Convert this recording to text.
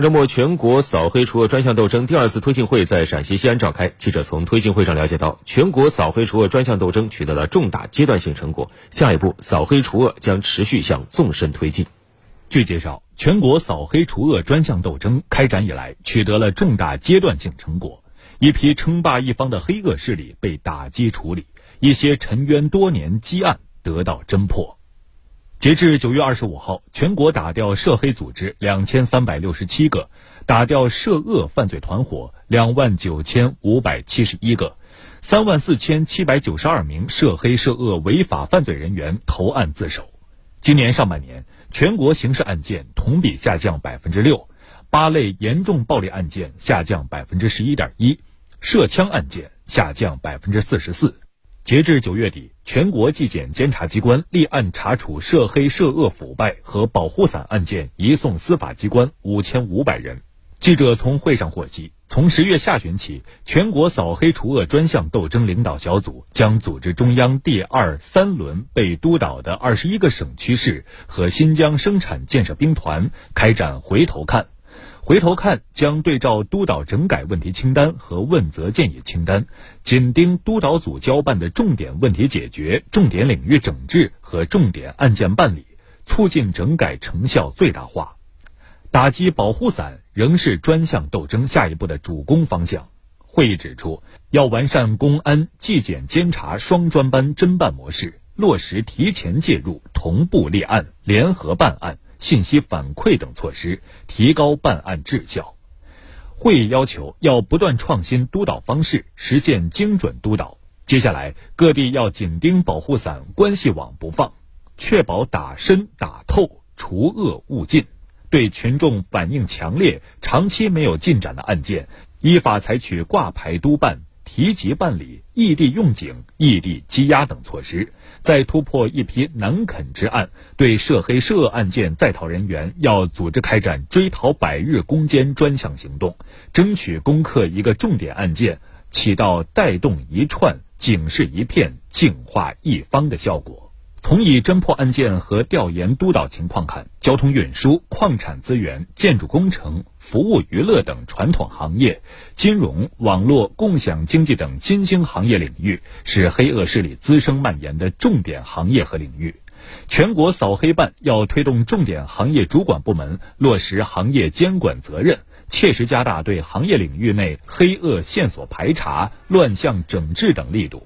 周末，全国扫黑除恶专项斗争第二次推进会在陕西西安召开。记者从推进会上了解到，全国扫黑除恶专项斗争取得了重大阶段性成果，下一步扫黑除恶将持续向纵深推进。据介绍，全国扫黑除恶专项斗争开展以来，取得了重大阶段性成果，一批称霸一方的黑恶势力被打击处理，一些沉冤多年积案得到侦破。截至九月二十五号，全国打掉涉黑组织两千三百六十七个，打掉涉恶犯罪团伙两万九千五百七十一个，三万四千七百九十二名涉黑涉恶违法犯罪人员投案自首。今年上半年，全国刑事案件同比下降百分之六，八类严重暴力案件下降百分之十一点一，涉枪案件下降百分之四十四。截至九月底，全国纪检监察机关立案查处涉黑涉恶腐败和保护伞案件移送司法机关五千五百人。记者从会上获悉，从十月下旬起，全国扫黑除恶专项斗争领导小组将组织中央第二、三轮被督导的二十一个省区市和新疆生产建设兵团开展回头看。回头看，将对照督导整改问题清单和问责建议清单，紧盯督导组交办的重点问题解决、重点领域整治和重点案件办理，促进整改成效最大化。打击保护伞仍是专项斗争下一步的主攻方向。会议指出，要完善公安、纪检、监察双专班侦办模式，落实提前介入、同步立案、联合办案。信息反馈等措施，提高办案质效。会议要求要不断创新督导方式，实现精准督导。接下来，各地要紧盯保护伞关系网不放，确保打深打透，除恶务尽。对群众反映强烈、长期没有进展的案件，依法采取挂牌督办。提及办理、异地用警、异地羁押等措施，再突破一批难啃之案，对涉黑涉恶案件在逃人员要组织开展追逃百日攻坚专项行动，争取攻克一个重点案件，起到带动一串、警示一片、净化一方的效果。从已侦破案件和调研督导情况看，交通运输、矿产资源、建筑工程、服务娱乐等传统行业、金融、网络、共享经济等新兴行业领域是黑恶势力滋生蔓延的重点行业和领域。全国扫黑办要推动重点行业主管部门落实行业监管责任，切实加大对行业领域内黑恶线索排查、乱象整治等力度。